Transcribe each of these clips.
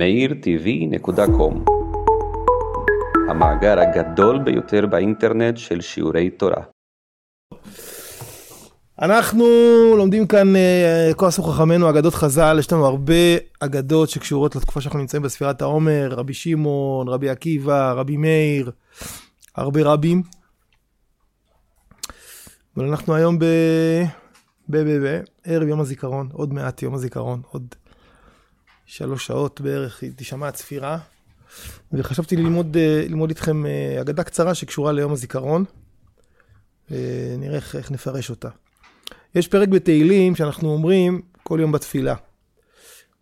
meirtv.com המאגר הגדול ביותר באינטרנט של שיעורי תורה. אנחנו לומדים כאן אה, כה עשו חכמינו אגדות חז"ל, יש לנו הרבה אגדות שקשורות לתקופה שאנחנו נמצאים בספירת העומר, רבי שמעון, רבי עקיבא, רבי מאיר, הרבה רבים. אבל אנחנו היום ב... ב... ב... ב... ערב יום הזיכרון, עוד מעט יום הזיכרון, עוד שלוש שעות בערך תישמע הצפירה. וחשבתי ללמוד, אה, ללמוד איתכם אה, אגדה קצרה שקשורה ליום הזיכרון. נראה איך, איך נפרש אותה. יש פרק בתהילים שאנחנו אומרים כל יום בתפילה.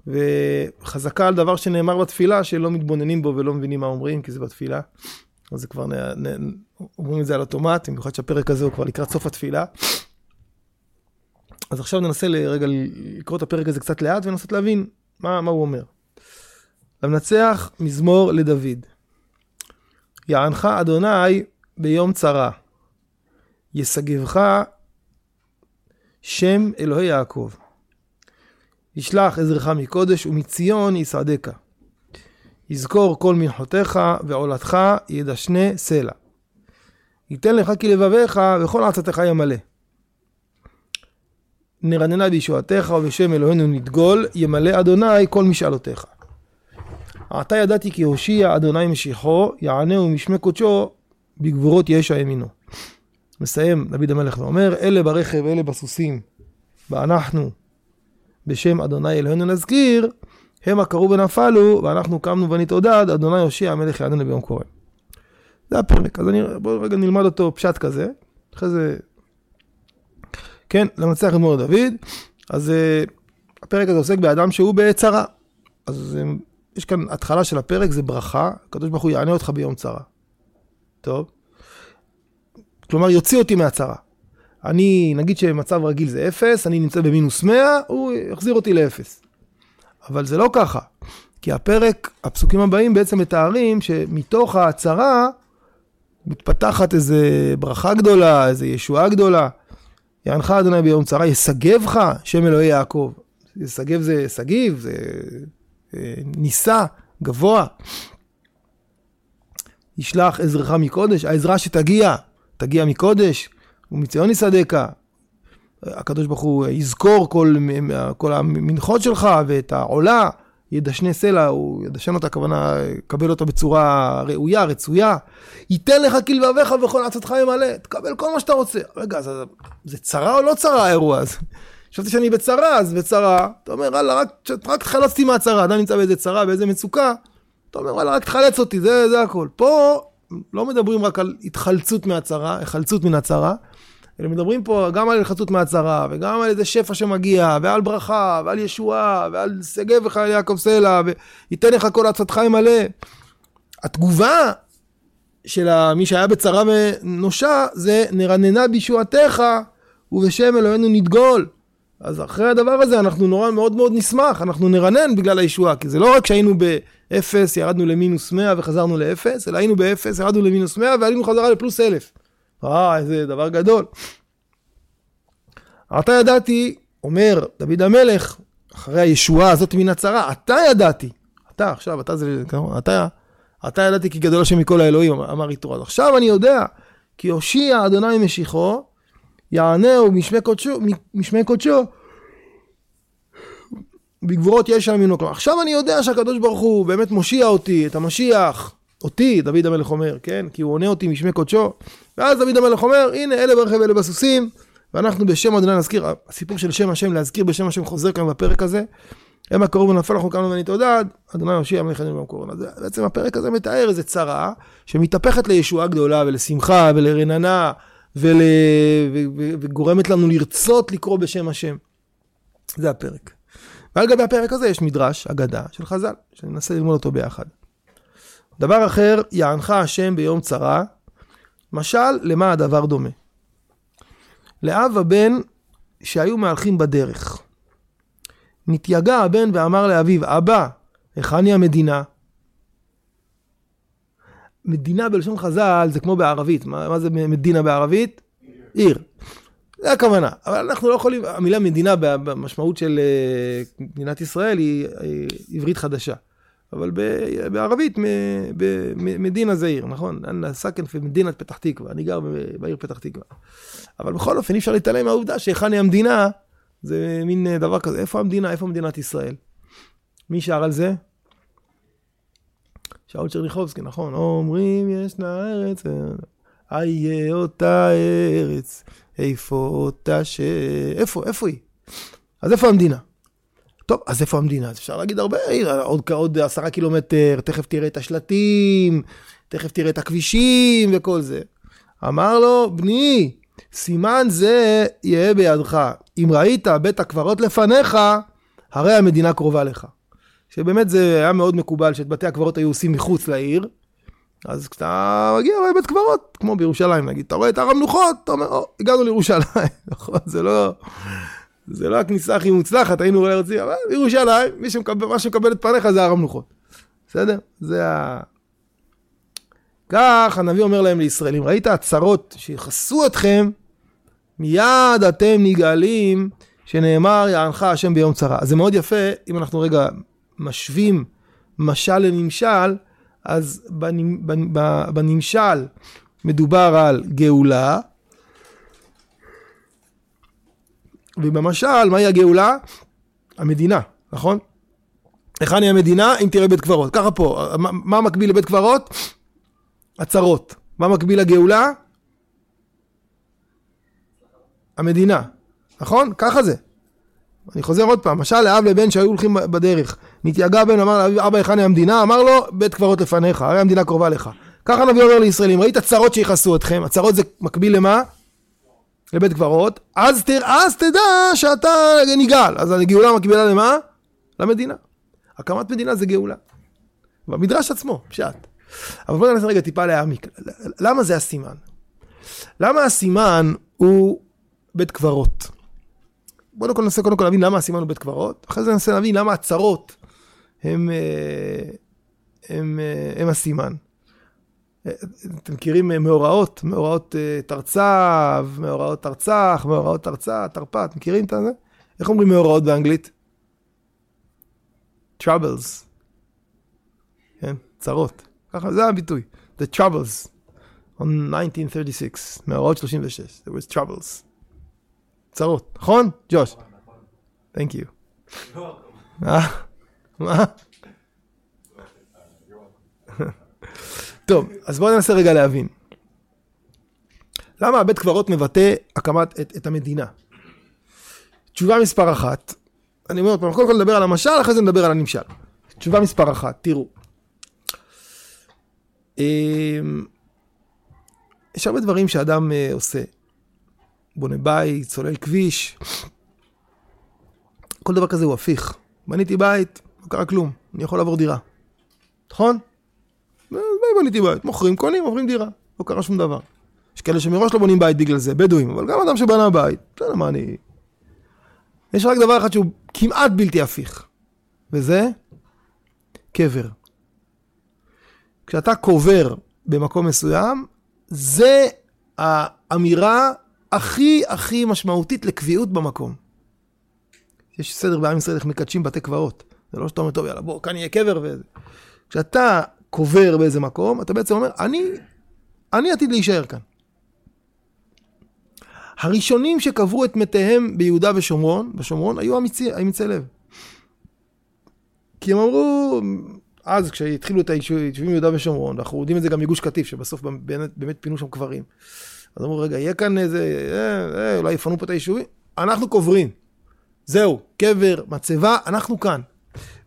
וחזקה על דבר שנאמר בתפילה, שלא מתבוננים בו ולא מבינים מה אומרים, כי זה בתפילה. אז זה כבר, נ, נ, אומרים את זה על אוטומט, במיוחד שהפרק הזה הוא כבר לקראת סוף התפילה. אז עכשיו ננסה רגע לקרוא את הפרק הזה קצת לאט ולנסות להבין מה, מה הוא אומר. למנצח מזמור לדוד. יענך אדוני ביום צרה. ישגבך שם אלוהי יעקב. ישלח עזרך מקודש ומציון יסעדך. יזכור כל מנחותיך ועולתך ידשנה סלע. ייתן לך כי לבביך וכל עצתך ימלא. נרננה בישועתך ובשם אלוהינו נדגול, ימלא אדוני כל משאלותיך. עתה ידעתי כי הושיע אדוני משיחו, יענהו משמי קודשו, בגבורות ישע ימינו. מסיים דוד המלך ואומר, אלה ברכב, אלה בסוסים, ואנחנו בשם אדוני אלוהינו נזכיר, המה קראו ונפלו, ואנחנו קמנו ונתעודד, אדוני הושיע המלך יעננו ביום קורא. זה הפרק, אז אני, בואו רגע נלמד אותו פשט כזה, אחרי זה, כן, למצח את מור דוד, אז uh, הפרק הזה עוסק באדם שהוא בצרה. אז uh, יש כאן התחלה של הפרק, זה ברכה, הקדוש ברוך הוא יענה אותך ביום צרה. טוב. כלומר, יוציא אותי מהצרה. אני, נגיד שמצב רגיל זה אפס, אני נמצא במינוס 100, הוא יחזיר אותי לאפס. אבל זה לא ככה. כי הפרק, הפסוקים הבאים בעצם מתארים שמתוך ההצהרה מתפתחת איזה ברכה גדולה, איזה ישועה גדולה. יענך אדוני ביום צרה, יסגבך שם אלוהי יעקב. יסגב זה סגיב, זה אה, נישא, גבוה. ישלח עזרך מקודש, העזרה שתגיע, תגיע מקודש, ומציון יסעדך. הקדוש ברוך הוא יזכור כל, כל המנחות שלך ואת העולה, ידשנה סלע, הוא ידשן אותה, הכוונה, קבל אותה בצורה ראויה, רצויה. ייתן לך כלבביך וכל עצתך ימלא, תקבל כל מה שאתה רוצה. רגע, זה, זה צרה או לא צרה האירוע הזה? חשבתי שאני בצרה, אז בצרה, אתה אומר, וואלה, רק, רק תחלצתי מהצרה, אדם נמצא באיזה צרה, באיזה מצוקה, אתה אומר, וואלה, רק תחלץ אותי, זה, זה הכל. פה לא מדברים רק על התחלצות מהצרה, היחלצות מן הצרה, אלא מדברים פה גם על היחלצות מהצרה, וגם על איזה שפע שמגיע, ועל ברכה, ועל ישועה, ועל שגב לך יעקב סלע, וייתן לך כל עצתך ימלא. התגובה של מי שהיה בצרה ונושע, זה נרננה בישועתך, ובשם אלוהינו נדגול. אז אחרי הדבר הזה אנחנו נורא מאוד מאוד נשמח, אנחנו נרנן בגלל הישועה, כי זה לא רק שהיינו באפס, ירדנו למינוס 100 וחזרנו לאפס, אלא היינו באפס, ירדנו למינוס 100 ועלינו חזרה לפלוס 1,000. אה, איזה דבר גדול. עתה ידעתי, אומר דוד המלך, אחרי הישועה הזאת מן הצרה, אתה ידעתי, אתה עכשיו, אתה זה, אתה, אתה ידעתי כי גדול השם מכל האלוהים, אמר יתרו. עכשיו אני יודע, כי הושיע אדוני משיחו, יענהו משמי קודשו, בגבורות יש שם ממנו. עכשיו אני יודע שהקדוש ברוך הוא באמת מושיע אותי, את המשיח, אותי, דוד המלך אומר, כן? כי הוא עונה אותי משמי קודשו. ואז דוד המלך אומר, הנה אלה ברכב אלה בסוסים, ואנחנו בשם אדוני נזכיר, הסיפור של שם השם, להזכיר בשם השם חוזר כאן בפרק הזה. הם הקרוב ונפל אנחנו קמנו ונתעודד, אדוני הושיע מלכנו במקורונה. בעצם הפרק הזה מתאר איזה צרה שמתהפכת לישועה גדולה ולשמחה ולרננה ול... וגורמת לנו לרצות לקרוא בשם השם. זה הפרק. ועל גבי הפרק הזה יש מדרש, אגדה של חז"ל, שננסה ללמוד אותו ביחד. דבר אחר, יענך השם ביום צרה, משל למה הדבר דומה. לאב הבן שהיו מהלכים בדרך. נתייגע הבן ואמר לאביו, אבא, היכן היא המדינה? מדינה בלשון חז"ל זה כמו בערבית, מה, מה זה מדינה בערבית? עיר. זה הכוונה, אבל אנחנו לא יכולים, המילה מדינה במשמעות של אה, מדינת ישראל היא עברית חדשה. אבל בערבית מדינה זה עיר, נכון? אנא סכן פי מדינת פתח תקווה, אני גר בעיר פתח תקווה. אבל בכל אופן אי אפשר להתעלם מהעובדה שהיכן היא המדינה, זה מין אה, דבר כזה, איפה המדינה, איפה מדינת ישראל? מי שר על זה? שאול צ'רניחובסקי, נכון? אומרים ישנה ארץ, איה אותה ארץ, איפה אותה ש... איפה, איפה היא? אז איפה המדינה? טוב, אז איפה המדינה? אז אפשר להגיד הרבה, עוד, עוד עשרה קילומטר, תכף תראה את השלטים, תכף תראה את הכבישים וכל זה. אמר לו, בני, סימן זה יהיה בידך. אם ראית בית הקברות לפניך, הרי המדינה קרובה לך. שבאמת זה היה מאוד מקובל שאת בתי הקברות היו עושים מחוץ לעיר. אז כשאתה מגיע לבית קברות, כמו בירושלים נגיד, אתה רואה את הר המנוחות, אתה אומר, או, הגענו לירושלים. נכון, זה לא... זה לא הכניסה הכי מוצלחת, היינו אולי רוצים, אבל בירושלים, מי שמקבל, מה שמקבל את פניך זה הר המנוחות. בסדר? זה ה... כך הנביא אומר להם לישראלים, ראית הצרות שיכסו אתכם, מיד אתם נגאלים, שנאמר יענך השם ביום צרה. אז זה מאוד יפה, אם אנחנו רגע משווים משל לנמשל, אז בנמשל מדובר על גאולה, ובמשל, מהי הגאולה? המדינה, נכון? היכן היא המדינה? אם תראה בית קברות. ככה פה, מה, מה מקביל לבית קברות? הצרות. מה מקביל לגאולה? המדינה, נכון? ככה זה. אני חוזר עוד פעם, משל לאב לבן שהיו הולכים בדרך. נתייגע בן, אמר לאביו, אבא, היכן היא המדינה? אמר לו, בית קברות לפניך, הרי המדינה קרובה לך. ככה הנביא אומר לישראלים, ראית צרות שיכעסו אתכם, הצרות זה מקביל למה? לבית קברות, אז, תר, אז תדע שאתה נגאל. אז הגאולה מקבילה למה? למדינה. הקמת מדינה זה גאולה. במדרש עצמו, פשט. אבל בואו ננסה רגע טיפה להעמיק. למה זה הסימן? למה הסימן הוא בית קברות? בואו קודם ננסה קודם כל להבין למה הסימן הוא בית קברות, אחרי זה ננסה להבין למה הצרות הם, אה, הם, הם, אה, הם הסימן. אתם מכירים מאורעות, מאורעות תרצ"ו, מאורעות תרצ"ח, מאורעות תרצ"א, תרפ"ט, מכירים את זה? איך אומרים מאורעות באנגלית? troubles. כן, צרות. ככה, זה הביטוי. The troubles. on 1936, מאורעות 36. there was troubles. צרות, נכון? ג'וש? Thank you. מה? מה? טוב, אז בואו ננסה רגע להבין. למה הבית קברות מבטא הקמת את, את המדינה? תשובה מספר אחת, אני אומר עוד פעם, קודם כל נדבר על המשל, אחרי זה נדבר על הנמשל. תשובה מספר אחת, תראו. אמ, יש הרבה דברים שאדם אה, עושה. בונה בית, צולל כביש. כל דבר כזה הוא הפיך. בניתי בית, לא קרה כלום, אני יכול לעבור דירה. נכון? בניתי בית, מוכרים, קונים, עוברים דירה, לא קרה שום דבר. יש כאלה שמראש לא בונים בית בגלל זה, בדואים, אבל גם אדם שבנה בית, לא יודע מה אני... יש רק דבר אחד שהוא כמעט בלתי הפיך, וזה קבר. כשאתה קובר במקום מסוים, זה האמירה הכי הכי משמעותית לקביעות במקום. יש סדר בעם ישראל איך מקדשים בתי קברות. זה לא שאתה אומר, טוב, יאללה, בוא, כאן יהיה קבר וזה. כשאתה קובר באיזה מקום, אתה בעצם אומר, אני, אני עתיד להישאר כאן. הראשונים שקברו את מתיהם ביהודה ושומרון, בשומרון, היו אמיצי, אמיצי לב. כי הם אמרו, אז כשהתחילו את היישובים ביהודה ושומרון, אנחנו יודעים את זה גם מגוש קטיף, שבסוף באמת, באמת פינו שם קברים. אז אמרו, רגע, יהיה כאן איזה, אה, אה, אולי יפנו פה את היישובים? אנחנו קוברים. זהו, קבר, מצבה, אנחנו כאן.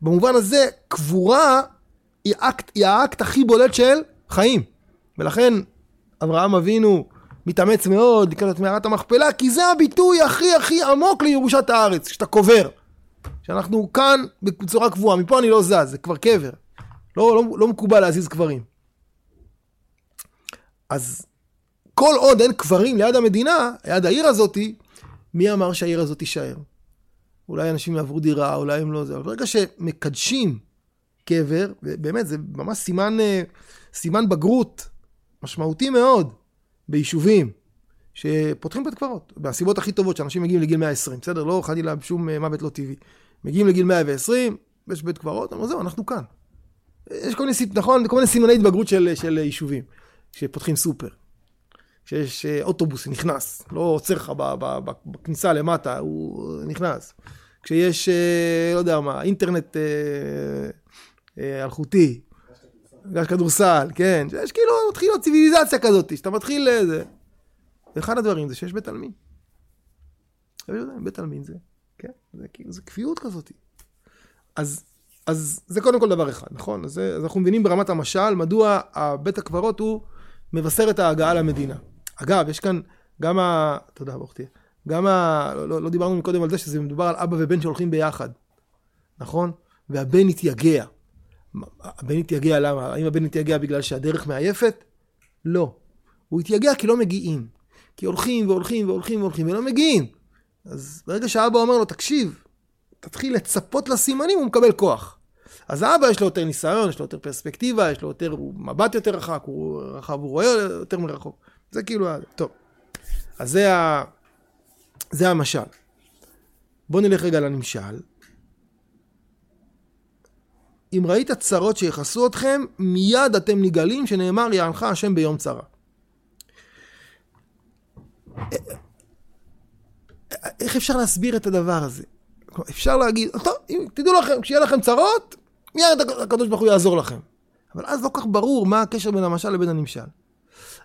במובן הזה, קבורה היא, אקט, היא האקט הכי בולט של חיים. ולכן אברהם אבינו מתאמץ מאוד לקראת את מערת המכפלה, כי זה הביטוי הכי הכי עמוק לירושת הארץ, כשאתה קובר. שאנחנו כאן בצורה קבועה, מפה אני לא זז, זה כבר קבר. לא, לא, לא מקובל להזיז קברים. אז כל עוד אין קברים ליד המדינה, ליד העיר הזאתי, מי אמר שהעיר הזאת תישאר? אולי אנשים יעברו דירה, אולי הם לא זה, אבל ברגע שמקדשים קבר, ובאמת זה ממש סימן, אה, סימן בגרות משמעותי מאוד ביישובים שפותחים בית קברות, מהסיבות הכי טובות שאנשים מגיעים לגיל 120, בסדר? לא חלילה שום אה, מוות לא טבעי. מגיעים לגיל 120, יש בית קברות, אבל זהו, אנחנו כאן. יש כל מיני, נכון, כל מיני סימני התבגרות של, של יישובים, כשפותחים סופר, כשיש אה, אוטובוס נכנס, לא עוצר לך בכניסה למטה, הוא נכנס. כשיש, לא יודע מה, אינטרנט אלחוטי, מגרש כדורסל, כן, יש כאילו, מתחיל להיות ציוויליזציה כזאת, שאתה מתחיל לזה. ואחד הדברים זה שיש בית עלמין. בית עלמין זה, כן, זה כאילו, זה כפיות כזאת. אז, אז זה קודם כל דבר אחד, נכון? אז, אז אנחנו מבינים ברמת המשל, מדוע בית הקברות הוא מבשר את ההגעה למדינה. אגב, יש כאן גם ה... תודה, ברוך תהיה. גם ה... לא, לא, לא דיברנו מקודם על זה שזה מדובר על אבא ובן שהולכים ביחד, נכון? והבן התייגע. הבן התייגע למה? האם הבן התייגע בגלל שהדרך מעייפת? לא. הוא התייגע כי לא מגיעים. כי הולכים והולכים והולכים והולכים ולא מגיעים. אז ברגע שהאבא אומר לו, תקשיב, תתחיל לצפות לסימנים, הוא מקבל כוח. אז האבא יש לו יותר ניסיון, יש לו יותר פרספקטיבה, יש לו יותר, הוא מבט יותר רחק, הוא רחב, הוא רואה יותר מרחוק. זה כאילו, טוב. אז זה, ה... זה המשל. בואו נלך רגע לנמשל. אם ראית צרות שיכסו אתכם, מיד אתם נגאלים, שנאמר יענך השם ביום צרה. איך אפשר להסביר את הדבר הזה? אפשר להגיד, טוב, תדעו לכם, כשיהיה לכם צרות, מיד הקדוש ברוך הוא יעזור לכם. אבל אז לא כך ברור מה הקשר בין המשל לבין הנמשל.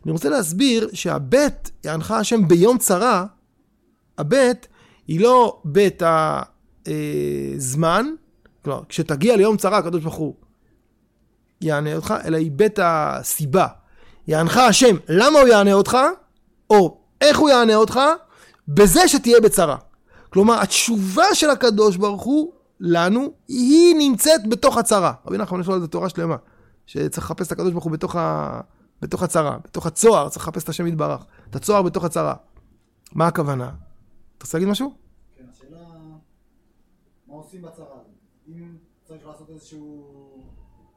אני רוצה להסביר שהבית יענך השם ביום צרה, הבית היא לא בית הזמן, כלומר, כשתגיע ליום צרה, הקדוש ברוך הוא יענה אותך, אלא בית הסיבה. יענך השם, למה הוא יענה אותך? או איך הוא יענה אותך? בזה שתהיה בצרה. כלומר, התשובה של הקדוש ברוך הוא לנו, היא נמצאת בתוך הצרה. רבי נחמן יש לו על זה תורה שלמה, שצריך לחפש את הקדוש ברוך הוא בתוך, ה... בתוך הצרה, בתוך הצוהר, צריך לחפש את השם יתברך. את הצוהר בתוך הצרה. מה הכוונה? אתה רוצה להגיד משהו? כן, השאלה, מה עושים בצרה? אם צריך לעשות איזשהו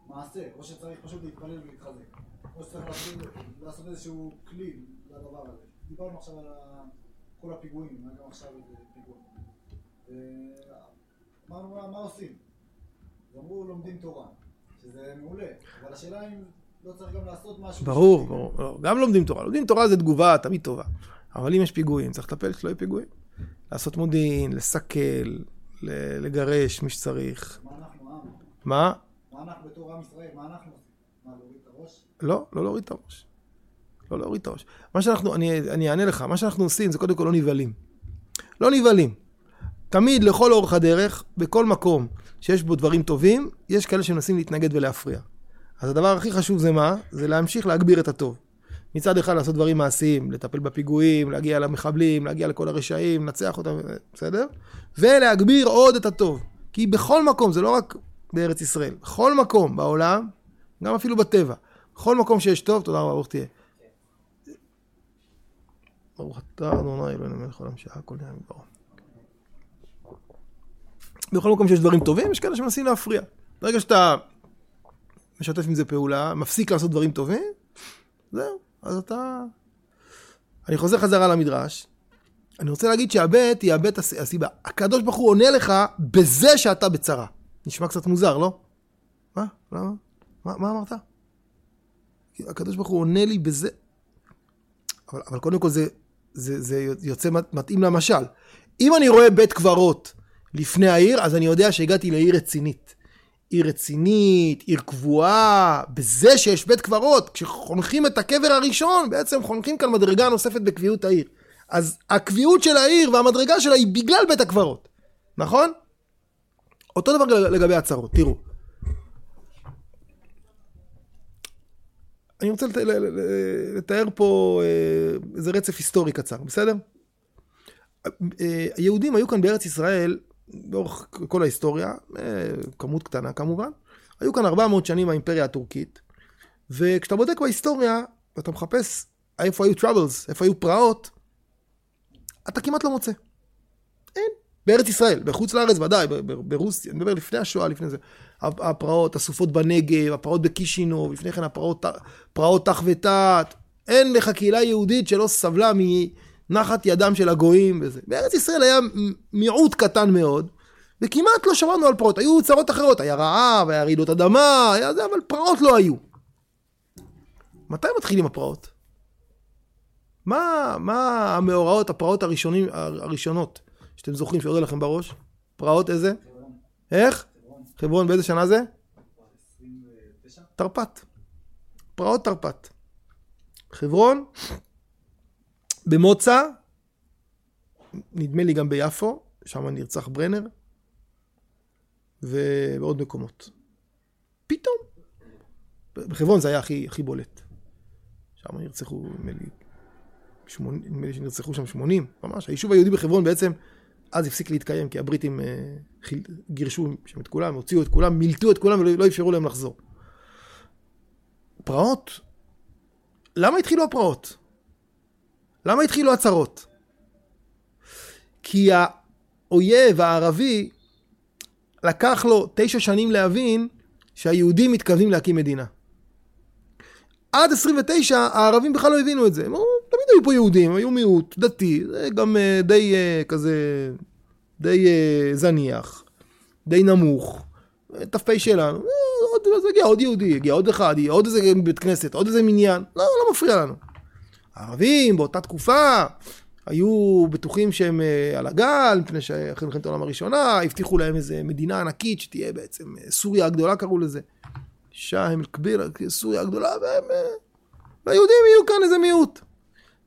מעשה, או שצריך פשוט להתפלל ולהתחזק, או שצריך לעשות, לעשות איזשהו כלי לדבר הזה. דיברנו עכשיו על כל הפיגועים, היה גם עכשיו פיגוע. ואמרנו מה, מה עושים? אמרו לומדים תורה, שזה מעולה, אבל השאלה אם לא צריך גם לעשות משהו. ברור, ברור. לא, גם לומדים תורה. לומדים תורה זה תגובה תמיד טובה. אבל אם יש פיגועים, צריך לטפל שלא יהיו פיגועים. לעשות מודיעין, לסכל, לגרש מי שצריך. מה אנחנו עם? מה? מה אנחנו בתור עם ישראל? מה אנחנו? מה, להוריד את הראש? לא, לא להוריד את הראש. לא להוריד את הראש. מה שאנחנו, אני, אני אענה לך, מה שאנחנו עושים זה קודם כל לא נבהלים. לא נבהלים. תמיד לכל אורך הדרך, בכל מקום שיש בו דברים טובים, יש כאלה שמנסים להתנגד ולהפריע. אז הדבר הכי חשוב זה מה? זה להמשיך להגביר את הטוב. מצד אחד לעשות דברים מעשיים, לטפל בפיגועים, להגיע למחבלים, להגיע לכל הרשעים, לנצח אותם, בסדר? ולהגביר עוד את הטוב. כי בכל מקום, זה לא רק בארץ ישראל, בכל מקום בעולם, גם אפילו בטבע, בכל מקום שיש טוב, תודה רבה, ברוך תהיה. ברוך אתה אדוני אלוהינו מלך העולם שעה כל ימים ברור. בכל מקום שיש דברים טובים, יש כאלה שמנסים להפריע. ברגע שאתה משתף עם זה פעולה, מפסיק לעשות דברים טובים, זהו, אז אתה... אני חוזר חזרה למדרש. אני רוצה להגיד שהבית היא הבית הס- הסיבה. הקדוש ברוך הוא עונה לך בזה שאתה בצרה. נשמע קצת מוזר, לא? מה? למה? מה, מה אמרת? הקדוש ברוך הוא עונה לי בזה. אבל, אבל קודם כל זה, זה, זה יוצא מת- מתאים למשל. אם אני רואה בית קברות לפני העיר, אז אני יודע שהגעתי לעיר רצינית. עיר רצינית, עיר קבועה, בזה שיש בית קברות. כשחונכים את הקבר הראשון, בעצם חונכים כאן מדרגה נוספת בקביעות העיר. אז הקביעות של העיר והמדרגה שלה היא בגלל בית הקברות, נכון? אותו דבר לגבי הצרות, תראו. אני רוצה לת... לתאר פה אה, איזה רצף היסטורי קצר, בסדר? אה, היהודים היו כאן בארץ ישראל לאורך כל ההיסטוריה, אה, כמות קטנה כמובן, היו כאן 400 שנים האימפריה הטורקית, וכשאתה בודק בהיסטוריה, ואתה מחפש איפה היו טראבלס, איפה היו פרעות, אתה כמעט לא מוצא. אין. בארץ ישראל, בחוץ לארץ ודאי, ברוסיה, אני מדבר לפני השואה, לפני זה. הפרעות, הסופות בנגב, הפרעות בקישינוב, לפני כן הפרעות פרעות תח ותת. אין לך קהילה יהודית שלא סבלה מנחת ידם של הגויים וזה. בארץ ישראל היה מיעוט קטן מאוד, וכמעט לא שמענו על פרעות. היו צרות אחרות, היה רעב, היה רעידות אדמה, היה זה, אבל פרעות לא היו. מתי מתחילים הפרעות? מה, מה המאורעות, הפרעות הראשונים, הראשונות, שאתם זוכרים שעולה לכם בראש? פרעות איזה? איך? חברון. באיזה שנה זה? 29? תרפ"ט. פרעות תרפ"ט. חברון, במוצא, נדמה לי גם ביפו, שם נרצח ברנר, ובעוד מקומות. פתאום. בחברון זה היה הכי, הכי בולט. שם נרצחו, נדמה לי, נדמה לי שנרצחו שם 80, ממש. היישוב היהודי בחברון בעצם, אז הפסיק להתקיים, כי הבריטים אה, גירשו שם את כולם, הוציאו את כולם, מילטו את כולם ולא לא אפשרו להם לחזור. פרעות? למה התחילו הפרעות? למה התחילו הצרות? כי האויב הערבי לקח לו תשע שנים להבין שהיהודים מתכוונים להקים מדינה. עד 29 הערבים בכלל לא הבינו את זה. הם אמרו, תמיד היו פה יהודים, היו מיעוט דתי, זה גם אה, די אה, כזה, די אה, זניח, די נמוך. ת"פ שלנו, עוד, אז הגיע עוד יהודי, הגיע עוד אחד, עוד איזה בית כנסת, עוד איזה מניין, לא, לא מפריע לנו. הערבים באותה תקופה היו בטוחים שהם אה, על הגל, מפני שאחרי מלחמת העולם הראשונה, הבטיחו להם איזה מדינה ענקית שתהיה בעצם אה, סוריה הגדולה קראו לזה. שהם אל-כביר, סוריה הגדולה, והם... אה, והיהודים יהיו כאן איזה מיעוט.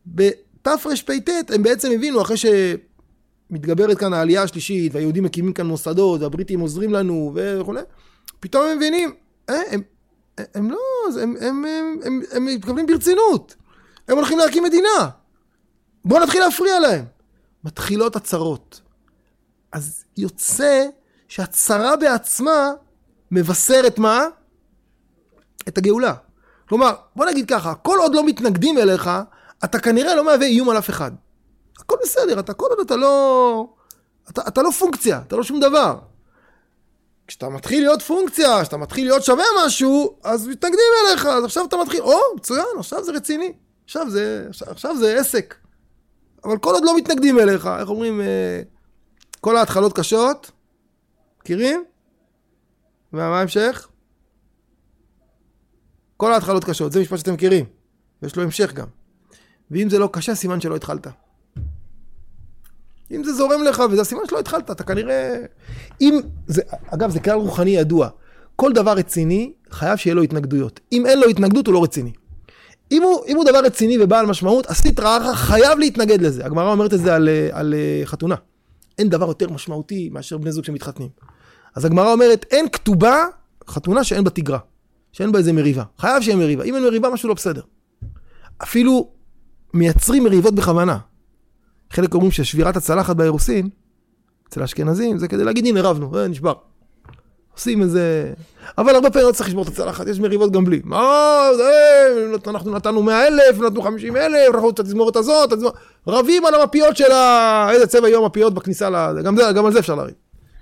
בתרפ"ט הם בעצם הבינו, אחרי שמתגברת כאן העלייה השלישית, והיהודים מקימים כאן מוסדות, והבריטים עוזרים לנו וכו', פתאום הם מבינים, אה, הם, הם, הם לא, הם, הם, הם, הם, הם מתכוונים ברצינות. הם הולכים להקים מדינה. בואו נתחיל להפריע להם. מתחילות הצרות. אז יוצא שהצרה בעצמה מבשרת מה? את הגאולה. כלומר, בוא נגיד ככה, כל עוד לא מתנגדים אליך, אתה כנראה לא מהווה איום על אף אחד. הכל בסדר, אתה כל עוד אתה לא... אתה, אתה לא פונקציה, אתה לא שום דבר. כשאתה מתחיל להיות פונקציה, כשאתה מתחיל להיות שווה משהו, אז מתנגדים אליך, אז עכשיו אתה מתחיל, או, מצוין, עכשיו זה רציני. עכשיו זה, עכשיו, זה עסק. אבל כל עוד לא מתנגדים אליך, איך אומרים, אה, כל ההתחלות קשות, מכירים? ומה ההמשך? כל ההתחלות קשות, זה משפט שאתם מכירים. יש לו המשך גם. ואם זה לא קשה, סימן שלא התחלת. אם זה זורם לך וזה הסימן שלא התחלת, אתה כנראה... אם... זה, אגב, זה כלל רוחני ידוע. כל דבר רציני, חייב שיהיה לו התנגדויות. אם אין לו התנגדות, הוא לא רציני. אם הוא, אם הוא דבר רציני ובעל משמעות, הסטרא אחרא חייב להתנגד לזה. הגמרא אומרת את זה על, על אה, חתונה. אין דבר יותר משמעותי מאשר בני זוג שמתחתנים. אז הגמרא אומרת, אין כתובה, חתונה שאין בה תגרה. שאין בה איזה מריבה. חייב שיהיה מריבה. אם אין מריבה, משהו לא בסדר. אפילו מייצרים מריבות בכוונה. חלק אומרים ששבירת הצלחת באירוסין, אצל האשכנזים, זה כדי להגיד, הנה רבנו, אה, נשבר. עושים איזה... אבל הרבה פעמים לא צריך לשבור את הצלחת, יש מריבות גם בלי. מה זה, אנחנו נתנו 100 אלף, נתנו 50 אלף, אנחנו את התזמורת הזאת. רבים על המפיות של ה... איזה צבע יהיו המפיות בכניסה ל... גם, זה, גם על זה אפשר לריב.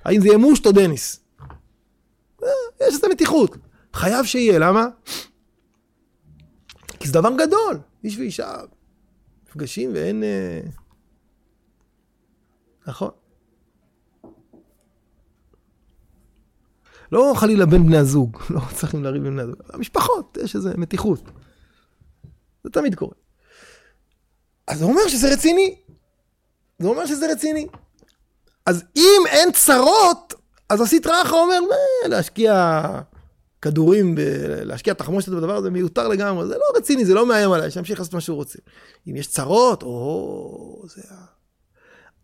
האם זה יהיה מושט או דניס. אה, יש איזה מתיחות. חייב שיהיה, למה? כי זה דבר גדול. איש ואישה נפגשים ואין... אה, נכון. לא חלילה בין בני הזוג, לא צריכים לריב בין בני הזוג. המשפחות, יש איזו מתיחות. זה תמיד קורה. אז זה אומר שזה רציני. זה אומר שזה רציני. אז אם אין צרות, אז הסטרא אחרא אומר, להשקיע כדורים, ב... להשקיע תחמושת בדבר הזה מיותר לגמרי, זה לא רציני, זה לא מאיים עליי, שימשיך לעשות מה שהוא רוצה. אם יש צרות, או, זה.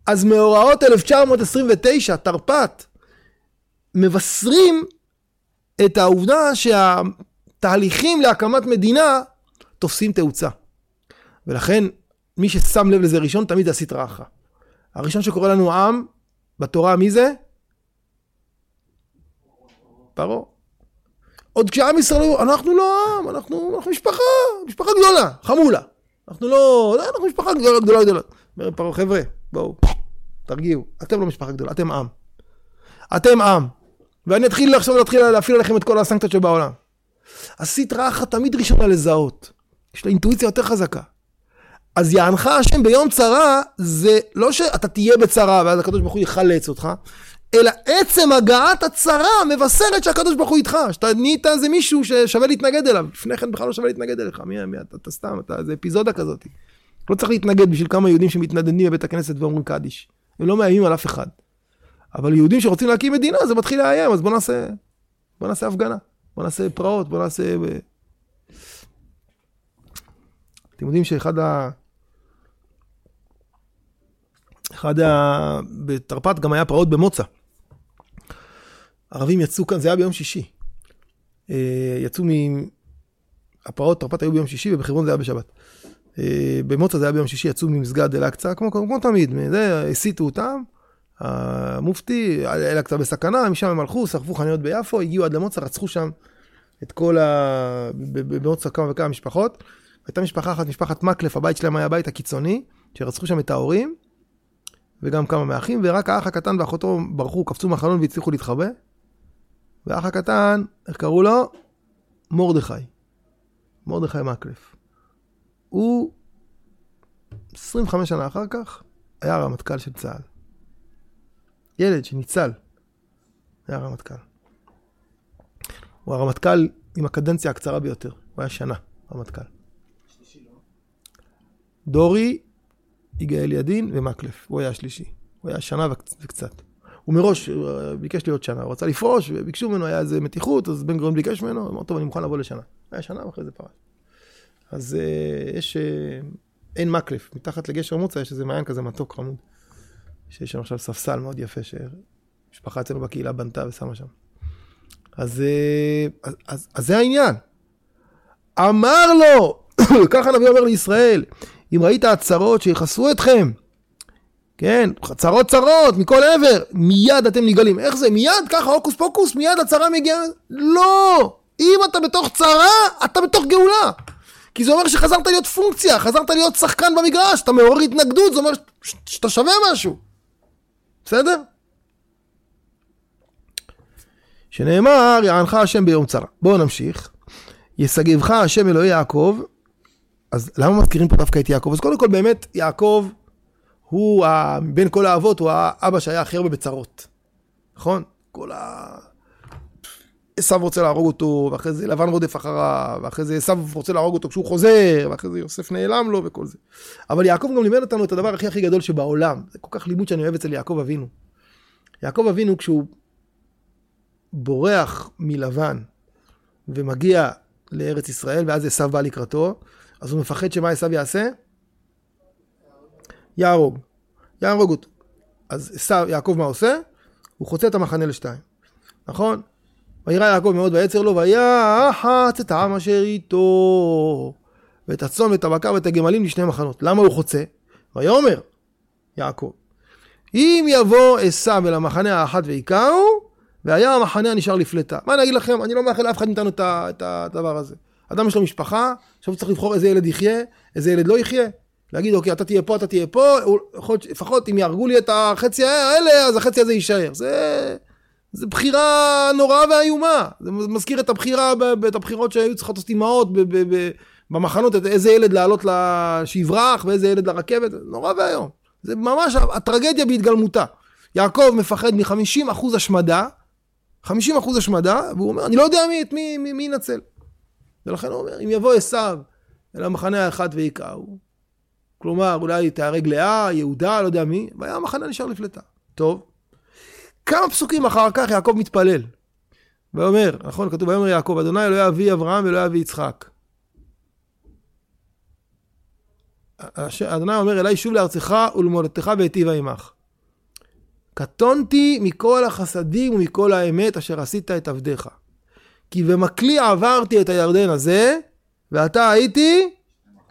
אז מאורעות 1929, תרפ"ט, מבשרים את העובדה שהתהליכים להקמת מדינה תופסים תאוצה. ולכן, מי ששם לב לזה ראשון, תמיד זה הסטרא אחרא. הראשון שקורא לנו עם, בתורה, מי זה? פרעה. עוד כשעם ישראל אנחנו לא עם, אנחנו, אנחנו משפחה, משפחה גדולה, חמולה. אנחנו לא, אנחנו משפחה גדולה, גדולה, גדולה. אומר פרעה, חבר'ה, בואו, תרגיעו. אתם לא משפחה גדולה, אתם עם. אתם עם. ואני אתחיל עכשיו להתחיל להפעיל עליכם את כל הסנקציות שבעולם. הסטרא אחרא תמיד ראשונה לזהות. יש לה אינטואיציה יותר חזקה. אז יענך השם ביום צרה, זה לא שאתה תהיה בצרה ואז הקדוש ברוך הוא יחלץ אותך, אלא עצם הגעת הצרה מבשרת שהקדוש ברוך הוא איתך, שאתה נהיית איזה מישהו ששווה להתנגד אליו, לפני כן בכלל לא שווה להתנגד אליך, מי, מי אתה, אתה סתם, אתה, זה אפיזודה כזאת. לא צריך להתנגד בשביל כמה יהודים שמתנדנדים בבית הכנסת ואומרים קדיש. הם לא מאיימים על אף אחד. אבל יהודים שרוצים להקים מדינה, זה מתחיל לאיים, אז בוא נעשה, בוא נעשה הפגנה, בוא נעשה פרעות, בוא נעשה... אתם יודעים שאחד ה... אחד ה... בתרפ"ט גם היה פרעות במוצא. ערבים יצאו כאן, זה היה ביום שישי. אה, יצאו מ... הפרעות תרפ"ט היו ביום שישי ובחברון זה היה בשבת. אה, במוצא זה היה ביום שישי, יצאו ממסגד אל-אקצא, כמו, כמו, תמיד, זה, הסיתו אותם. המופתי, אל-אקצא בסכנה, משם הם הלכו, שרפו חנויות ביפו, הגיעו עד למוצא, רצחו שם את כל ה... במוצא כמה וכמה משפחות. הייתה משפחה אחת, משפחת מקלף, הבית שלהם היה הבית הקיצוני, שרצחו שם את ההורים, וגם כמה מהאחים, ורק האח הקטן ואחותו ברחו, קפצו מהחלון והצליחו להתחבא. והאח הקטן, איך קראו לו? מרדכי. מרדכי מקלף. הוא 25 שנה אחר כך היה רמטכ"ל של צה"ל. ילד שניצל היה רמטכ"ל. הוא הרמטכ"ל עם הקדנציה הקצרה ביותר, הוא היה שנה רמטכ"ל. דורי, יגאל ידין ומקלף, הוא היה השלישי. הוא היה שנה וקצת. הוא מראש ביקש להיות שנה, הוא רצה לפרוש, וביקשו ממנו, היה איזה מתיחות, אז בן גוריון ביקש ממנו, אמר, טוב, אני מוכן לבוא לשנה. היה שנה ואחרי זה פרש. אז uh, יש, uh, אין מקלף, מתחת לגשר מוצא יש איזה מעיין כזה מתוק חמוד, שיש שם עכשיו ספסל מאוד יפה שמשפחה אצלנו בקהילה בנתה ושמה שם. אז, uh, אז, אז, אז זה העניין. אמר לו, ככה הנביא אומר לישראל, אם ראית הצרות שיחסרו אתכם, כן, צרות צרות מכל עבר, מיד אתם נגאלים. איך זה? מיד ככה הוקוס פוקוס, מיד הצרה מגיעה? לא! אם אתה בתוך צרה, אתה בתוך גאולה. כי זה אומר שחזרת להיות פונקציה, חזרת להיות שחקן במגרש, אתה מעורר התנגדות, זה אומר שאתה שווה משהו. בסדר? שנאמר, יענך השם ביום צרה. בואו נמשיך. ישגבך השם אלוהי יעקב. אז למה מזכירים פה דווקא את יעקב? אז קודם כל באמת, יעקב הוא, בין כל האבות, הוא האבא שהיה הכי הרבה בצרות. נכון? כל ה... עשו רוצה להרוג אותו, ואחרי זה לבן רודף אחריו, ואחרי זה עשו רוצה להרוג אותו כשהוא חוזר, ואחרי זה יוסף נעלם לו וכל זה. אבל יעקב גם לימד אותנו את הדבר הכי הכי גדול שבעולם. זה כל כך לימוד שאני אוהב אצל יעקב אבינו. יעקב אבינו כשהוא בורח מלבן ומגיע לארץ ישראל, ואז עשו בא לקראתו, אז הוא מפחד שמה עשו יעשה? יהרוג. יהרוג אותו. אז עשו, יעקב מה עושה? הוא חוצה את המחנה לשתיים. נכון? וירא יעקב מאוד ויצר לו, ויחץ את העם אשר איתו, ואת הצאן ואת הבקר ואת הגמלים לשני מחנות. למה הוא חוצה? ויאמר יעקב, אם יבוא עשו אל המחנה האחת והיכהו, והיה המחנה הנשאר לפלטה. מה אני אגיד לכם? אני לא מאחל לאף אחד מאיתנו את הדבר הזה. אדם יש לו משפחה, עכשיו הוא צריך לבחור איזה ילד יחיה, איזה ילד לא יחיה. להגיד, אוקיי, אתה תהיה פה, אתה תהיה פה, לפחות אם יהרגו לי את החצי האלה, אז החצי הזה יישאר. זה... זה בחירה נוראה ואיומה. זה מזכיר את הבחירה, את הבחירות שהיו צריכות לעשות אימהות במחנות, איזה ילד לעלות שיברח ואיזה ילד לרכבת, נורא ואיום. זה ממש הטרגדיה בהתגלמותה. יעקב מפחד מ-50% השמדה, 50% השמדה, והוא אומר, אני לא יודע מי, מי, מי, מי ינצל. ולכן הוא אומר, אם יבוא עשיו אל המחנה האחד ויכהו, כלומר, אולי תהרג לאה, יהודה, לא יודע מי, והיה המחנה נשאר לפלטה. טוב, כמה פסוקים אחר כך יעקב מתפלל. ואומר, נכון, כתוב, ויאמר יעקב, אדוני אלוהי אבי אברהם ואלוהי אבי יצחק. אדוני אומר אליי שוב לארצך ולמולדתך ואיטיבה עמך. קטונתי מכל החסדים ומכל האמת אשר עשית את עבדיך. כי במקלי עברתי את הירדן הזה, ועתה הייתי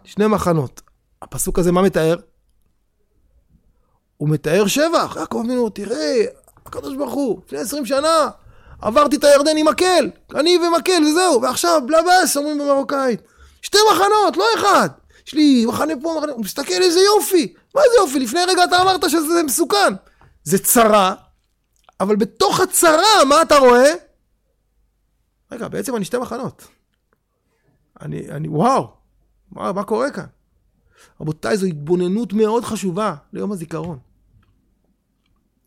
שני מחנות. הפסוק הזה מה מתאר? הוא מתאר שבח. יעקב אבינו, תראה, הקדוש ברוך הוא, לפני עשרים שנה, עברתי את הירדן עם מקל, אני ומקל וזהו, ועכשיו בלבס אומרים במרוקאית, שתי מחנות, לא אחד. יש לי מחנה פה, מחנה, הוא מסתכל איזה יופי, מה איזה יופי, לפני רגע אתה אמרת שזה מסוכן. זה צרה, אבל בתוך הצרה, מה אתה רואה? רגע, בעצם אני שתי מחנות. אני, אני, וואו, וואו, מה קורה כאן? רבותיי, זו התבוננות מאוד חשובה ליום הזיכרון.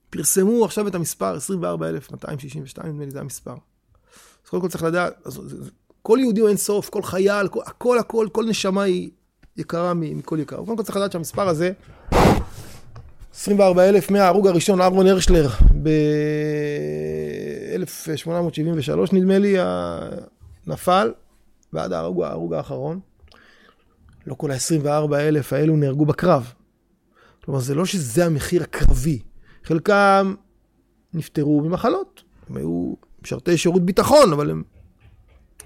פרסמו עכשיו את המספר 24,262, נדמה לי זה המספר. אז קודם כל צריך לדעת, אז, כל יהודי הוא אין סוף, כל חייל, כל, הכל, הכל, כל נשמה היא יקרה מכל יקר. קודם כל צריך לדעת שהמספר הזה, 24,000 מההרוג הראשון, אהרון הרשלר, ב-1873 נדמה לי, נפל, ועד ההרוג, ההרוג האחרון. לא כל ה-24,000 האלו נהרגו בקרב. כלומר, זה לא שזה המחיר הקרבי. חלקם נפטרו ממחלות. הם היו משרתי שירות ביטחון, אבל הם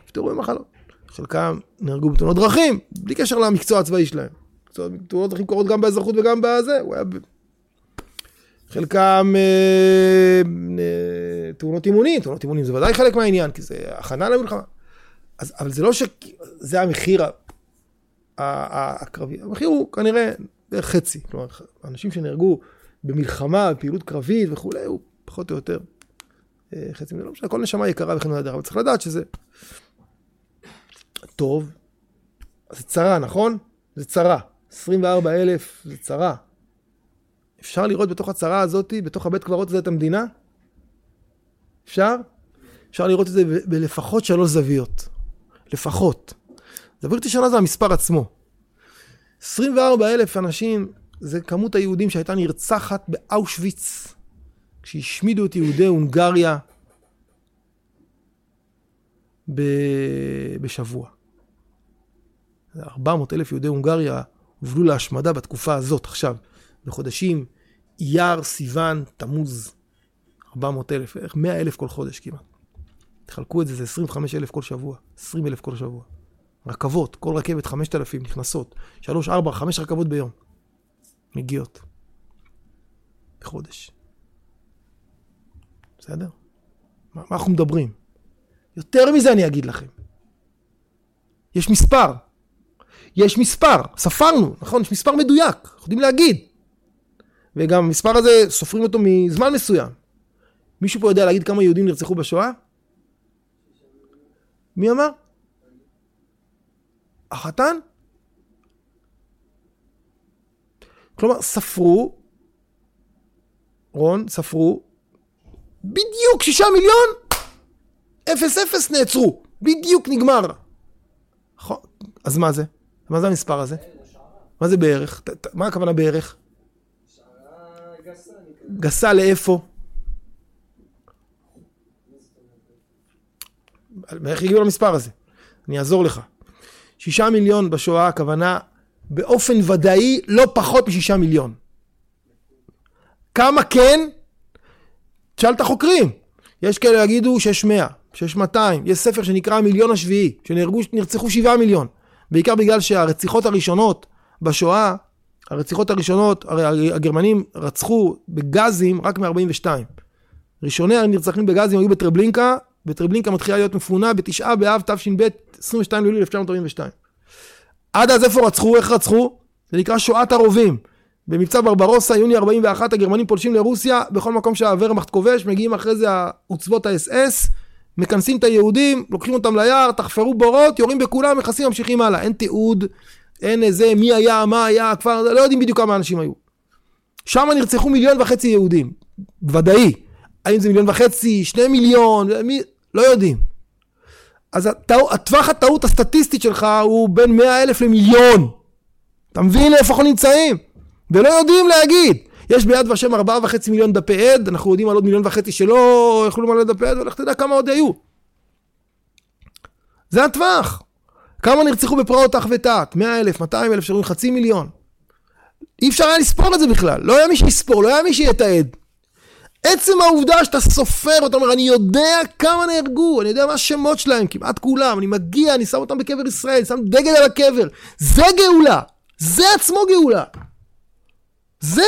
נפטרו ממחלות. חלקם נהרגו בתאונות דרכים, בלי קשר למקצוע הצבאי שלהם. תאונות דרכים קורות גם באזרחות וגם בזה, הוא היה... חלקם אה, אה, תאונות אימונים, תאונות אימונים זה ודאי חלק מהעניין, כי זה הכנה למלחמה. אז, אבל זה לא שזה המחיר ה- ה- ה- הקרבי, המחיר הוא כנראה חצי. כלומר, אנשים שנהרגו במלחמה, בפעילות קרבית וכולי, הוא פחות או יותר אה, חצי מזה. לא משנה, כל נשמה יקרה וכן הלאה, אבל צריך לדעת שזה טוב. זה צרה, נכון? זה צרה. 24 אלף זה צרה. אפשר לראות בתוך הצרה הזאת, בתוך הבית קברות הזה את המדינה? אפשר? אפשר לראות את זה בלפחות שלוש זוויות. לפחות. זווית ראשונה זה המספר עצמו. 24 אלף אנשים זה כמות היהודים שהייתה נרצחת באושוויץ כשהשמידו את יהודי הונגריה ב- בשבוע. 400 אלף יהודי הונגריה הובלו להשמדה בתקופה הזאת, עכשיו, בחודשים אייר, סיוון, תמוז. 400 אלף, בערך 100 אלף כל חודש כמעט. תחלקו את זה, זה 25 אלף כל שבוע, 20 אלף כל שבוע. רכבות, כל רכבת 5,000 נכנסות, 3, 4, 5 רכבות ביום. מגיעות. בחודש. בסדר? מה, מה אנחנו מדברים? יותר מזה אני אגיד לכם. יש מספר. יש מספר, ספרנו, נכון? יש מספר מדויק, אנחנו יודעים להגיד. וגם המספר הזה, סופרים אותו מזמן מסוים. מישהו פה יודע להגיד כמה יהודים נרצחו בשואה? מי אמר? החתן? כלומר, ספרו, רון, ספרו, בדיוק שישה מיליון, אפס אפס נעצרו, בדיוק נגמר. נכון, אז מה זה? מה זה המספר הזה? מה זה בערך? מה הכוונה בערך? גסה לאיפה? איך הגיעו למספר הזה? אני אעזור לך. שישה מיליון בשואה, הכוונה באופן ודאי לא פחות משישה מיליון. כמה כן? תשאל את החוקרים. יש כאלה יגידו שיש מאה, שיש מאתיים. יש ספר שנקרא המיליון השביעי, שנרצחו שבעה מיליון. בעיקר בגלל שהרציחות הראשונות בשואה, הרציחות הראשונות, הרי הגרמנים רצחו בגזים רק מ-42. ראשוני הנרצחים בגזים היו בטרבלינקה, וטרבלינקה מתחילה להיות מפונה בתשעה באב תש"ב, 22 ביולי 1942. עד אז איפה רצחו? איך רצחו? זה נקרא שואת הרובים. במבצע ברברוסה, יוני 41, הגרמנים פולשים לרוסיה, בכל מקום שהוורמאכט כובש, מגיעים אחרי זה עוצבות האס-אס, מכנסים את היהודים, לוקחים אותם ליער, תחפרו בורות, יורים בכולם, מכסים, ממשיכים הלאה. אין תיעוד, אין איזה מי היה, מה היה, הכפר, לא יודעים בדיוק כמה אנשים היו. שם נרצחו מיליון וחצי יהודים, ודאי. האם זה מיליון וחצי, שני מיליון, מי, לא יודעים. אז הטווח הטעות הסטטיסטית שלך הוא בין מאה אלף למיליון. אתה מבין איפה אנחנו נמצאים? ולא יודעים להגיד. יש ביד ושם ארבעה וחצי מיליון דפי עד, אנחנו יודעים על עוד מיליון וחצי שלא יכלו למלא דפי עד, ולך תדע כמה עוד היו. זה הטווח. כמה נרצחו בפרעות אח ותת? מאה אלף, מאתיים אלף, שאומרים חצי מיליון. אי אפשר היה לספור את זה בכלל. לא היה מי שיספור, לא היה מי שיתעד. עצם העובדה שאתה סופר ואתה אומר, אני יודע כמה נהרגו, אני יודע מה השמות שלהם, כמעט כולם, אני מגיע, אני שם אותם בקבר ישראל, שם דגל על הקבר. זה גאולה. זה עצמו גאולה. זה.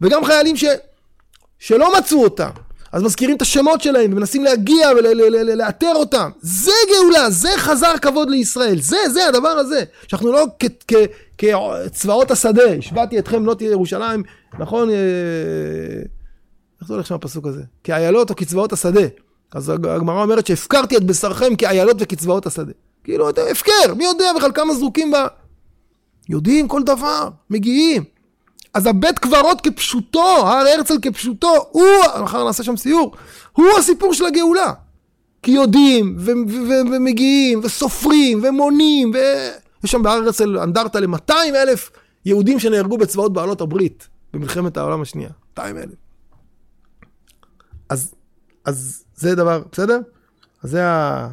וגם חיילים ש... שלא מצאו אותם, אז מזכירים את השמות שלהם ומנסים להגיע ולאתר אותם. זה גאולה, זה חזר כבוד לישראל. זה, זה הדבר הזה. שאנחנו לא כצבאות השדה, השבעתי אתכם לא תהיה ירושלים, נכון? איך זה הולך שם הפסוק הזה? כאיילות או כצבאות השדה. אז הגמרא אומרת שהפקרתי את בשרכם כאיילות וכצבאות השדה. כאילו, אתה הפקר, מי יודע בכלל כמה זרוקים ב... יודעים כל דבר, מגיעים. אז הבית קברות כפשוטו, הר הרצל כפשוטו, הוא, מחר נעשה שם סיור, הוא הסיפור של הגאולה. כי יודעים, ו- ו- ו- ומגיעים, וסופרים, ומונים, ויש שם בהר הרצל אנדרטה ל-200 אלף יהודים שנהרגו בצבאות בעלות הברית במלחמת העולם השנייה. 200 אלף. אז, אז זה דבר, בסדר? אז זה ה...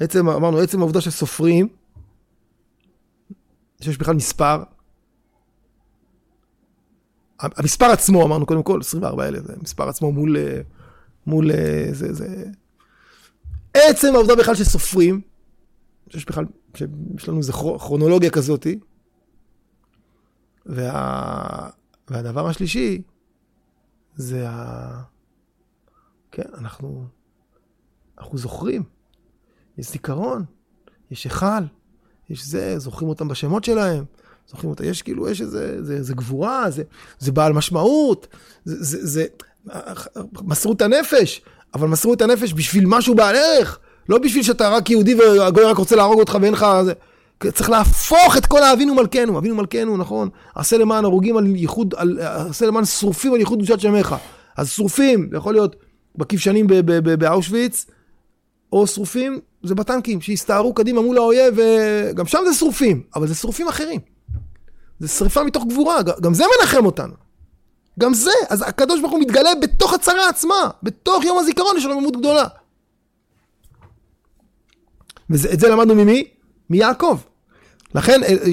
עצם, אמרנו, עצם העובדה שסופרים, שיש בכלל מספר, המספר עצמו, אמרנו קודם כל, 24 אלף, זה מספר עצמו מול, אה, מול, אה, זה, זה... עצם העובדה בכלל שסופרים, שיש בכלל, שיש לנו איזו כרונולוגיה כזאתי, וה... והדבר השלישי, זה ה... כן, אנחנו, אנחנו זוכרים, יש זיכרון, יש היכל, יש זה, זוכרים אותם בשמות שלהם, זוכרים אותם, יש כאילו, יש איזה, זה, זה גבורה, זה, זה בעל משמעות, זה, זה, זה, מסרו את הנפש, אבל מסרו את הנפש בשביל משהו בעל ערך, לא בשביל שאתה רק יהודי והגוי רק רוצה להרוג אותך ואין לך... זה, צריך להפוך את כל האבינו מלכנו, אבינו מלכנו, נכון? עשה למען הרוגים על ייחוד, על, עשה למען שרופים על ייחוד קדושת שמך. אז שרופים, זה יכול להיות בכבשנים באושוויץ, או שרופים, זה בטנקים, שהסתערו קדימה מול האויב, וגם שם זה שרופים, אבל זה שרופים אחרים. זה שריפה מתוך גבורה, גם זה מנחם אותנו. גם זה, אז הקדוש ברוך הוא מתגלה בתוך הצרה עצמה, בתוך יום הזיכרון יש לנו רוממות גדולה. ואת זה למדנו ממי? מיעקב. לכן, אה, אה,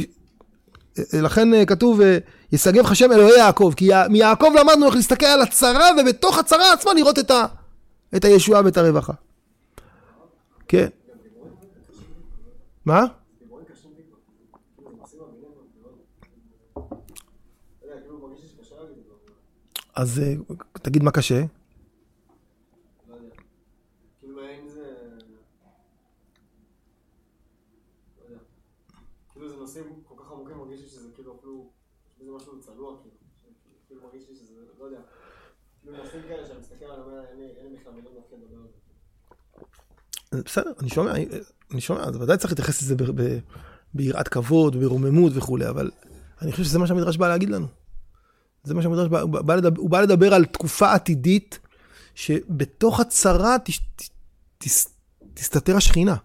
לכן כתוב, ישגב לך שם אלוהי יעקב, כי מיעקב למדנו איך להסתכל על הצרה, ובתוך הצרה עצמה לראות את, ה, את הישועה ואת הרווחה. כן. מה? אז תגיד מה קשה. בסדר, אני שומע, אני שומע, אז ודאי צריך להתייחס לזה ביראת כבוד, ברוממות וכולי, אבל אני חושב שזה מה שהמדרש בא להגיד לנו. זה מה שהמדרש בא, בא לדבר, הוא בא לדבר על תקופה עתידית, שבתוך הצרה תש, תס, תסתתר השכינה.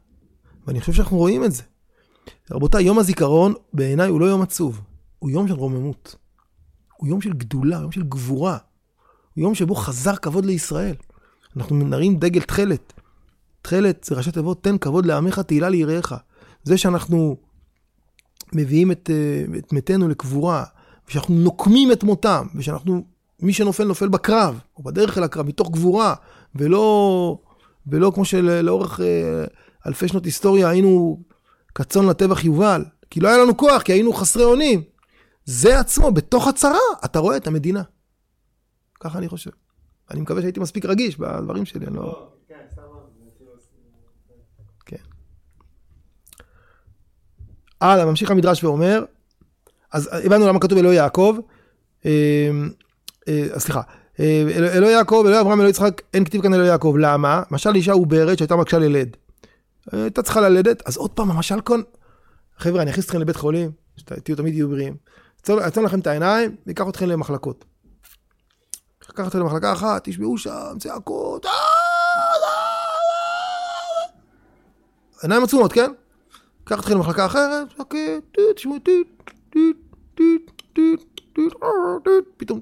ואני חושב שאנחנו רואים את זה. רבותיי, יום הזיכרון בעיניי הוא לא יום עצוב, הוא יום של רוממות. הוא יום של גדולה, יום של גבורה. הוא יום שבו חזר כבוד לישראל. אנחנו נרים דגל תכלת. תכלת זה ראשי תיבות, תן כבוד לעמך, תהילה ליראיך. זה שאנחנו מביאים את, אה, את מתינו לקבורה, ושאנחנו נוקמים את מותם, ושאנחנו, מי שנופל נופל בקרב, או בדרך אל הקרב, מתוך גבורה, ולא, ולא כמו שלאורך אה, אלפי שנות היסטוריה היינו כצאן לטבח יובל, כי לא היה לנו כוח, כי היינו חסרי אונים. זה עצמו, בתוך הצרה, אתה רואה את המדינה. ככה אני חושב. אני מקווה שהייתי מספיק רגיש בדברים שלי, אני לא... כן, כאילו כן. הלאה, ממשיך המדרש ואומר, אז הבנו למה כתוב אלוהי יעקב, אה, אה, סליחה, אה, אלוהי יעקב, אלוהי אברהם, אלוהי יצחק, אין כתיב כאן אלוהי יעקב, למה? משל אישה עוברת שהייתה מקשה ללד. הייתה צריכה ללדת, אז עוד פעם, המשל כאן, חבר'ה, אני אכניס אתכם לבית חולים, שתהיו תמיד יהיו בריאים, אעצום לכם את העיניים, ואקח אתכם למחלקות. לקח אתכם למחלקה אחת, תשמעו שם צעקות, עיניים עצומות, כן? קח אתכם למחלקה אחרת, תשמעו, פתאום,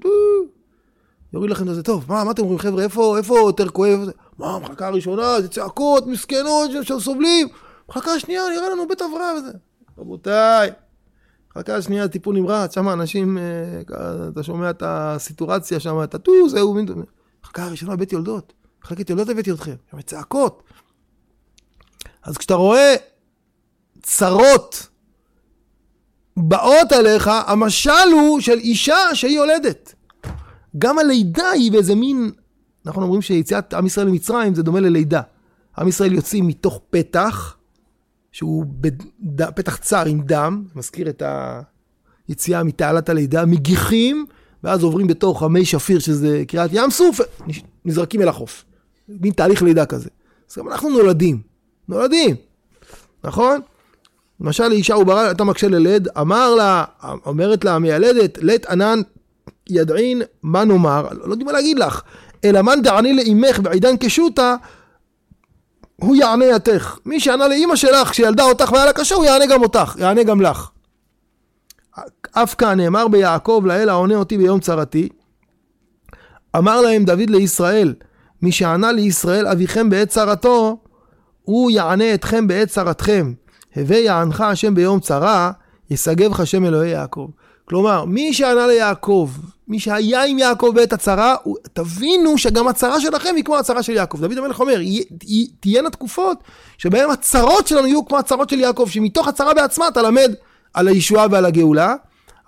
יוריד לכם את זה, טוב, מה, מה אתם אומרים, חבר'ה, איפה, איפה יותר כואב? מה, המחלקה הראשונה, זה צעקות, מסכנות, שסובלים, מחלקה השנייה, נראה לנו בית הבראה וזה. רבותיי, מחלקה השנייה, טיפול נמרץ, שם אנשים, אתה שומע את הסיטורציה שם, את הטו, זהו, מחלקה הראשונה, בית יולדות. מחלקת יולדות הבאתי אתכם, שם צעקות. אז כשאתה רואה צרות באות עליך, המשל הוא של אישה שהיא יולדת. גם הלידה היא באיזה מין, אנחנו אומרים שיציאת עם ישראל למצרים זה דומה ללידה. עם ישראל יוצאים מתוך פתח, שהוא בד... פתח צר עם דם, מזכיר את היציאה מתעלת הלידה, מגיחים, ואז עוברים בתוך המי שפיר, שזה קריאת ים סוף, נזרקים אל החוף. מין תהליך לידה כזה. אז גם אנחנו נולדים, נולדים, נכון? למשל לאישה הוא ברא, אתה מקשה ללד, אמר לה, אומרת לה המיילדת, לית ענן ידעין מה נאמר, לא יודעים מה להגיד לך, אלא מאן דעני לאימך בעידן כשוטה, הוא יענה יתך. מי שענה לאימא שלך כשילדה אותך והיה לה קשה, הוא יענה גם אותך, יענה גם לך. אף כאן נאמר ביעקב לאל העונה אותי ביום צרתי. אמר להם דוד לישראל, מי שענה לישראל אביכם בעת צרתו, הוא יענה אתכם בעת צרתכם. הווה יענך השם ביום צרה, ישגבך השם אלוהי יעקב. כלומר, מי שענה ליעקב, מי שהיה עם יעקב בעת הצרה, תבינו שגם הצרה שלכם היא כמו הצרה של יעקב. דוד המלך אומר, תהיינה תקופות שבהן הצרות שלנו יהיו כמו הצרות של יעקב, שמתוך הצרה בעצמה תלמד על הישועה ועל הגאולה.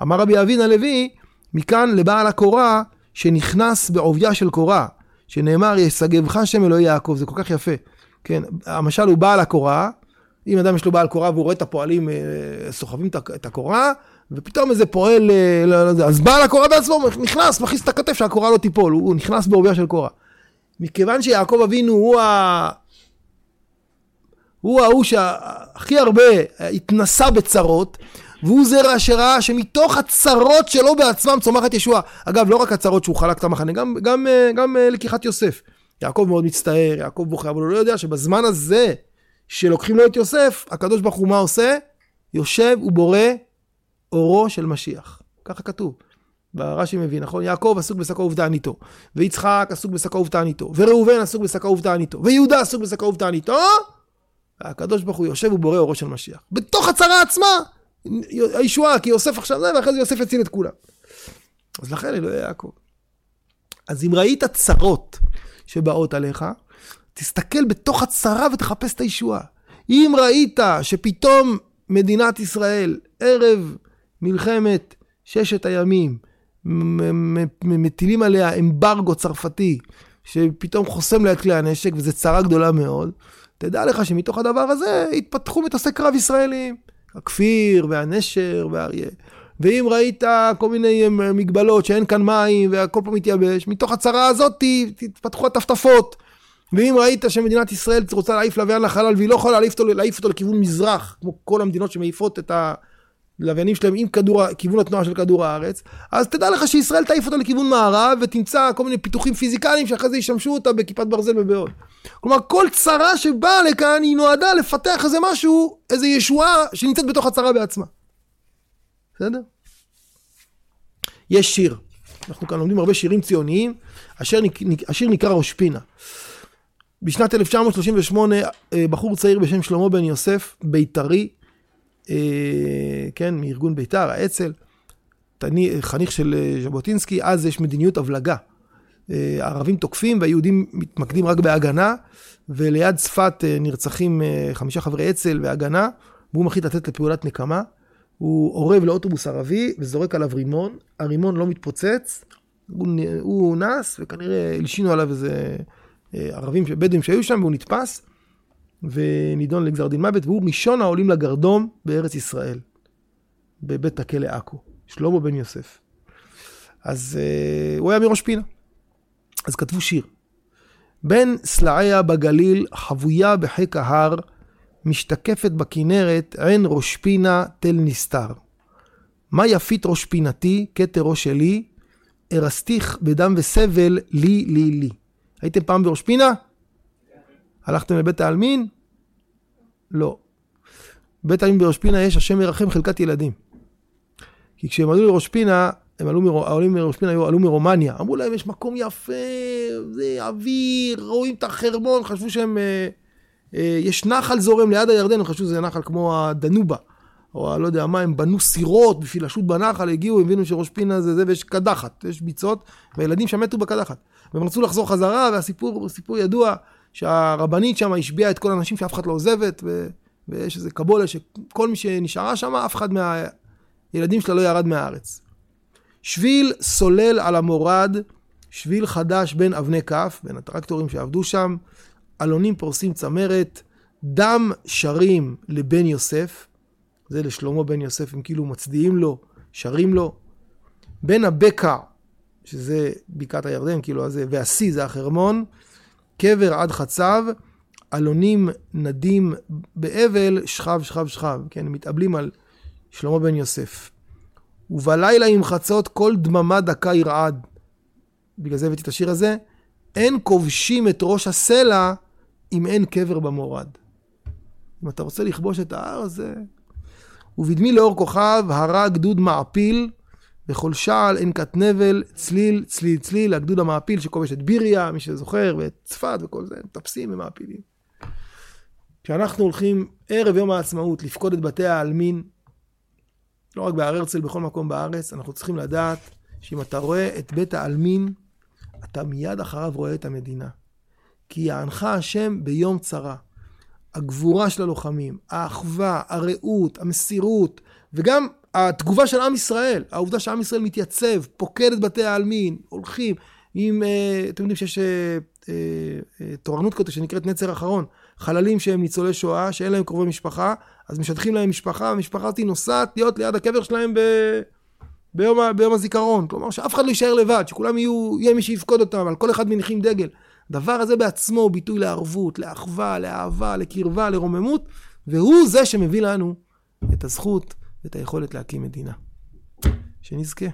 אמר רבי אבין הלוי, מכאן לבעל הקורה שנכנס בעוביה של קורה, שנאמר ישגבך שם אלוהי יעקב, זה כל כך יפה. כן, המשל הוא בעל הקורה, אם אדם יש לו בעל קורה והוא רואה את הפועלים אה, סוחבים את הקורה, ופתאום איזה פועל, אה, לא, לא, אז בעל הקורה בעצמו נכנס, מכניס את הכתף שהקורה לא תיפול, הוא נכנס בעוביה של קורה. מכיוון שיעקב אבינו הוא ה... הוא ההוא שהכי הרבה התנסה בצרות, והוא זה שראה שמתוך הצרות שלו בעצמם צומחת ישועה. אגב, לא רק הצרות שהוא חלק את המחנה, גם, גם, אה, גם לקיחת יוסף. יעקב מאוד מצטער, יעקב בוכה, אבל הוא לא יודע שבזמן הזה שלוקחים לו את יוסף, הקדוש ברוך הוא מה עושה? יושב ובורא אורו של משיח. ככה כתוב. ברש"י מבין, נכון? יעקב עסוק בשקו ובתעניתו, ויצחק עסוק בשקו ובתעניתו, וראובן עסוק בשקו ובתעניתו, ויהודה עסוק בשקו ובתעניתו, והקדוש ברוך הוא יושב ובורא אורו של משיח. בתוך הצרה עצמה, הישועה, כי יוסף עכשיו זה, ואחרי זה יוסף יציל את כולם. אז לכן אלוהי יעקב. אז אם ראית צרות שבאות עליך, תסתכל בתוך הצרה ותחפש את הישועה. אם ראית שפתאום מדינת ישראל, ערב מלחמת ששת הימים, מטילים עליה אמברגו צרפתי, שפתאום חוסם לה את כלי הנשק, וזו צרה גדולה מאוד, תדע לך שמתוך הדבר הזה התפתחו מטוסי קרב ישראלים. הכפיר והנשר והאריה. ואם ראית כל מיני מגבלות שאין כאן מים והכל פה מתייבש, מתוך הצרה הזאת תתפתחו הטפטפות. ואם ראית שמדינת ישראל רוצה להעיף לוויין לחלל והיא לא יכולה להעיף אותו, להעיף אותו לכיוון מזרח, כמו כל המדינות שמעיפות את הלוויינים שלהם עם כדור, כיוון התנועה של כדור הארץ, אז תדע לך שישראל תעיף אותו לכיוון מערב ותמצא כל מיני פיתוחים פיזיקליים שאחרי זה ישמשו אותה בכיפת ברזל ובעוד. כלומר, כל צרה שבאה לכאן היא נועדה לפתח איזה משהו, איזה ישועה שנמצאת בתוך הצרה בעצמה. בסדר? יש שיר. אנחנו כאן לומדים הרבה שירים ציוניים. השיר, השיר נקרא ראש פינה. בשנת 1938 אה, בחור צעיר בשם שלמה בן יוסף, בית"רי, כן, מארגון בית"ר, האצ"ל, חניך של אה, ז'בוטינסקי, אז יש מדיניות הבלגה. הערבים תוקפים והיהודים מתמקדים רק בהגנה, וליד צפת נרצחים חמישה חברי אצ"ל והגנה, והוא מחליט לתת לפעולת נקמה. הוא אורב לאוטובוס ערבי וזורק עליו רימון, הרימון לא מתפוצץ, הוא, הוא נס וכנראה הלשינו עליו איזה ערבים, בדואים שהיו שם, והוא נתפס ונידון לגזר דין מוות, והוא ראשון העולים לגרדום בארץ ישראל, בבית הכלא עכו, שלמה בן יוסף. אז uh, הוא היה מראש פינה. אז כתבו שיר. בין סלעיה בגליל, חבויה בחיק ההר, משתקפת בכנרת, עין ראש פינה תל נסתר. מה יפית ראש פינתי, כתר שלי, ארסתיך בדם וסבל, לי לי לי. הייתם פעם בראש פינה? הלכתם לבית העלמין? לא. בית העלמין בראש פינה יש השם ירחם חלקת ילדים. כי כשהם עלו לראש פינה, הם עלו, מר... העולים מראש פינה עלו מרומניה. אמרו להם, יש מקום יפה, זה אוויר, רואים את החרמון, חשבו שהם... אה, אה, יש נחל זורם ליד הירדן, הם חשבו שזה נחל כמו הדנובה. או לא יודע מה, הם בנו סירות בשביל לשוט בנחל, הגיעו, הבינו שראש פינה זה זה, ויש קדחת, יש ביצות, והילדים שם מתו בקדחת. והם רצו לחזור חזרה, והסיפור סיפור ידוע, שהרבנית שם השביעה את כל האנשים שאף אחד לא עוזבת, ו, ויש איזה קבולה שכל מי שנשארה שם, אף אחד מהילדים שלה לא ירד מהארץ. שביל סולל על המורד, שביל חדש בין אבני כף, בין הטרקטורים שעבדו שם, אלונים פורסים צמרת, דם שרים לבן יוסף, זה לשלמה בן יוסף, הם כאילו מצדיעים לו, שרים לו. בין הבקע, שזה בקעת הירדן, כאילו הזה, והשיא זה החרמון, קבר עד חצב, אלונים נדים באבל, שכב שכב שכב, כן, מתאבלים על שלמה בן יוסף. ובלילה עם חצות כל דממה דקה ירעד. בגלל זה הבאתי את השיר הזה. אין כובשים את ראש הסלע אם אין קבר במורד. אם אתה רוצה לכבוש את ההר הזה... ובדמי לאור כוכב הרע גדוד מעפיל, בכל שעל עין כת נבל, צליל, צליל, צליל, הגדוד המעפיל שכובש את ביריה, מי שזוכר, ואת צפת וכל זה, מטפסים ומעפילים. כשאנחנו הולכים ערב יום העצמאות לפקוד את בתי העלמין, לא רק בהר הרצל, בכל מקום בארץ, אנחנו צריכים לדעת שאם אתה רואה את בית העלמין, אתה מיד אחריו רואה את המדינה. כי יענך השם ביום צרה. הגבורה של הלוחמים, האחווה, הרעות, המסירות, וגם התגובה של עם ישראל, העובדה שעם ישראל מתייצב, פוקד את בתי העלמין, הולכים עם, אה, אתם יודעים שיש אה, אה, תורנות כזאת שנקראת נצר אחרון, חללים שהם ניצולי שואה, שאין להם קרובי משפחה, אז משטחים להם משפחה, המשפחה הזאת נוסעת להיות ליד הקבר שלהם ב... ביום, ביום הזיכרון. כלומר, שאף אחד לא יישאר לבד, שכולם יהיו, יהיה מי שיפקוד אותם, על כל אחד מניחים דגל. הדבר הזה בעצמו הוא ביטוי לערבות, לאחווה, לאהבה, לקרבה, לרוממות, והוא זה שמביא לנו את הזכות ואת היכולת להקים מדינה. שנזכה.